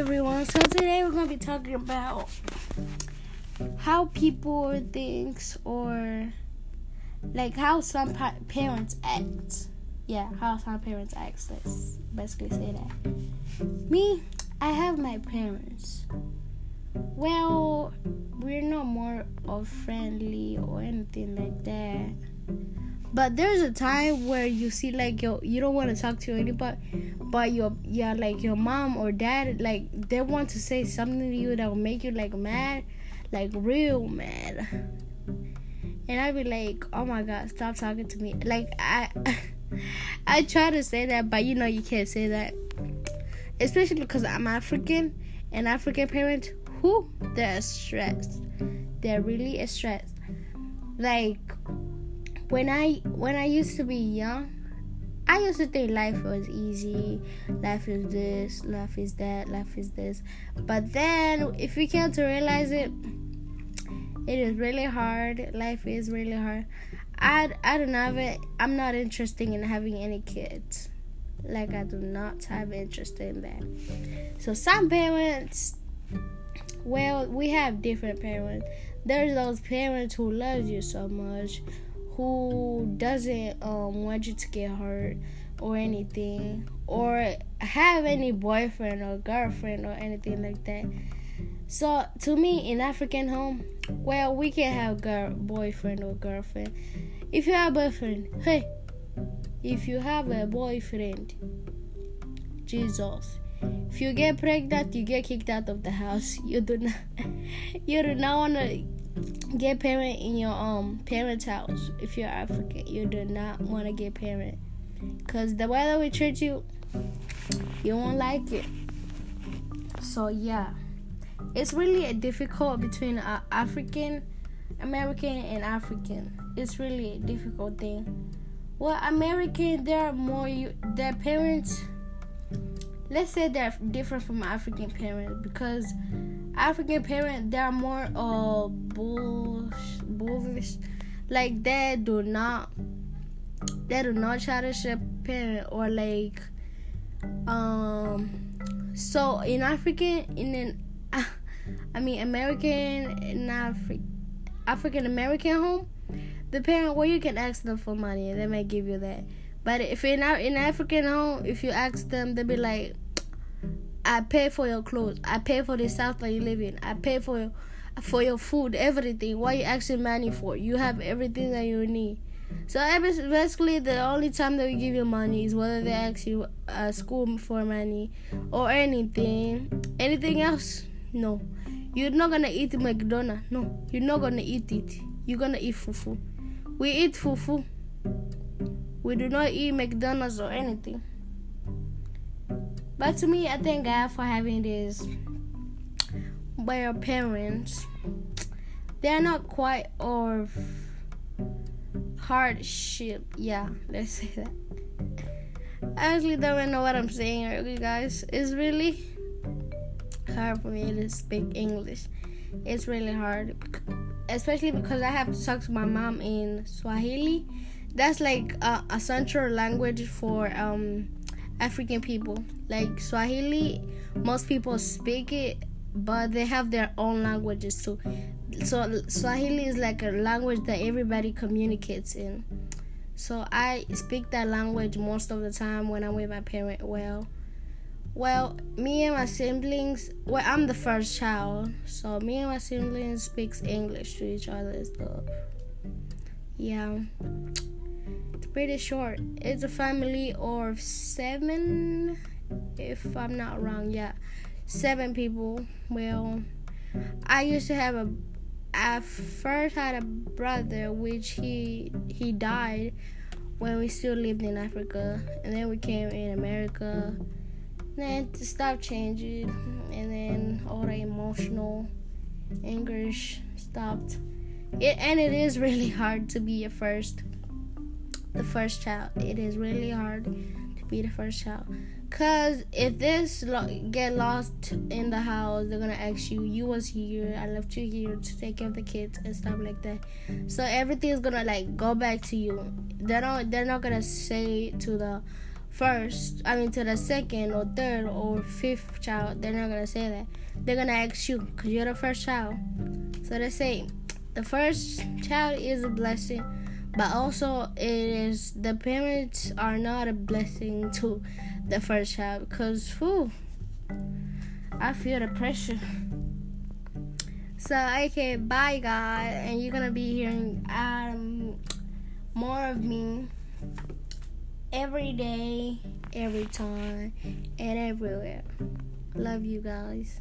everyone. So today we're gonna be talking about how people thinks or like how some pa- parents act. Yeah, how some parents act. Let's basically say that. Me, I have my parents. Well, we're not more of friendly or anything like that. But there's a time where you see like yo you don't want to talk to anybody, but your yeah like your mom or dad like they want to say something to you that will make you like mad, like real mad. And I'd be like, oh my god, stop talking to me. Like I, I try to say that, but you know you can't say that, especially because I'm African and African parents who they're stressed. They're really stressed. Like when I when I used to be young, I used to think life was easy. Life is this, life is that, life is this. But then if you came to realize it, it is really hard. Life is really hard. I I don't have it. I'm not interested in having any kids. Like I do not have interest in that. So some parents well, we have different parents. There's those parents who love you so much who doesn't um, want you to get hurt or anything or have any boyfriend or girlfriend or anything like that. So to me, in African home, well, we can have girl, boyfriend or girlfriend. If you have a boyfriend, hey, if you have a boyfriend, Jesus. If you get pregnant, you get kicked out of the house. You do not, you do not want to get parent in your um parents' house if you're African. You do not want to get parent, cause the way that we treat you, you won't like it. So yeah, it's really a difficult between uh, African, American, and African. It's really a difficult thing. Well, American, they're more you. Their parents. Let's say they're different from African parents because African parents they're more uh bull bullish. Like they do not they do not try to ship parent or like um so in African in an I mean American in Afri- African American home the parent well you can ask them for money and they may give you that but if in in African home if you ask them they'll be like I pay for your clothes. I pay for the house that you live in. I pay for your, for your food, everything. What you asking money for? You have everything that you need. So basically, the only time that we give you money is whether they ask you uh, school for money or anything. Anything else? No. You're not gonna eat McDonald's. No, you're not gonna eat it. You're gonna eat fufu. We eat fufu. We do not eat McDonald's or anything. But to me, I thank God for having this. By your parents, they're not quite of hardship. Yeah, let's say that. I actually don't even know what I'm saying, you guys. It's really hard for me to speak English. It's really hard, especially because I have to talk to my mom in Swahili. That's like a, a central language for um African people. Like Swahili, most people speak it, but they have their own languages too. So Swahili is like a language that everybody communicates in. So I speak that language most of the time when I'm with my parent. Well, well, me and my siblings. Well, I'm the first child, so me and my siblings speaks English to each other stuff. Yeah pretty short. It's a family of seven, if I'm not wrong. Yeah, seven people. Well, I used to have a. I first had a brother, which he he died when we still lived in Africa, and then we came in America. And Then stop changing, and then all the emotional English stopped. It, and it is really hard to be a first the first child. It is really hard to be the first child. Cause if this lo- get lost in the house, they're gonna ask you, "You was here. I left you here to take care of the kids and stuff like that." So everything is gonna like go back to you. They're not. They're not gonna say to the first, I mean to the second or third or fifth child, they're not gonna say that. They're gonna ask you because you're the first child. So they say the first child is a blessing, but also it is the parents are not a blessing to the first child because whew, I feel the pressure. So okay, bye guys, and you're gonna be hearing um more of me every day, every time, and everywhere. Love you guys.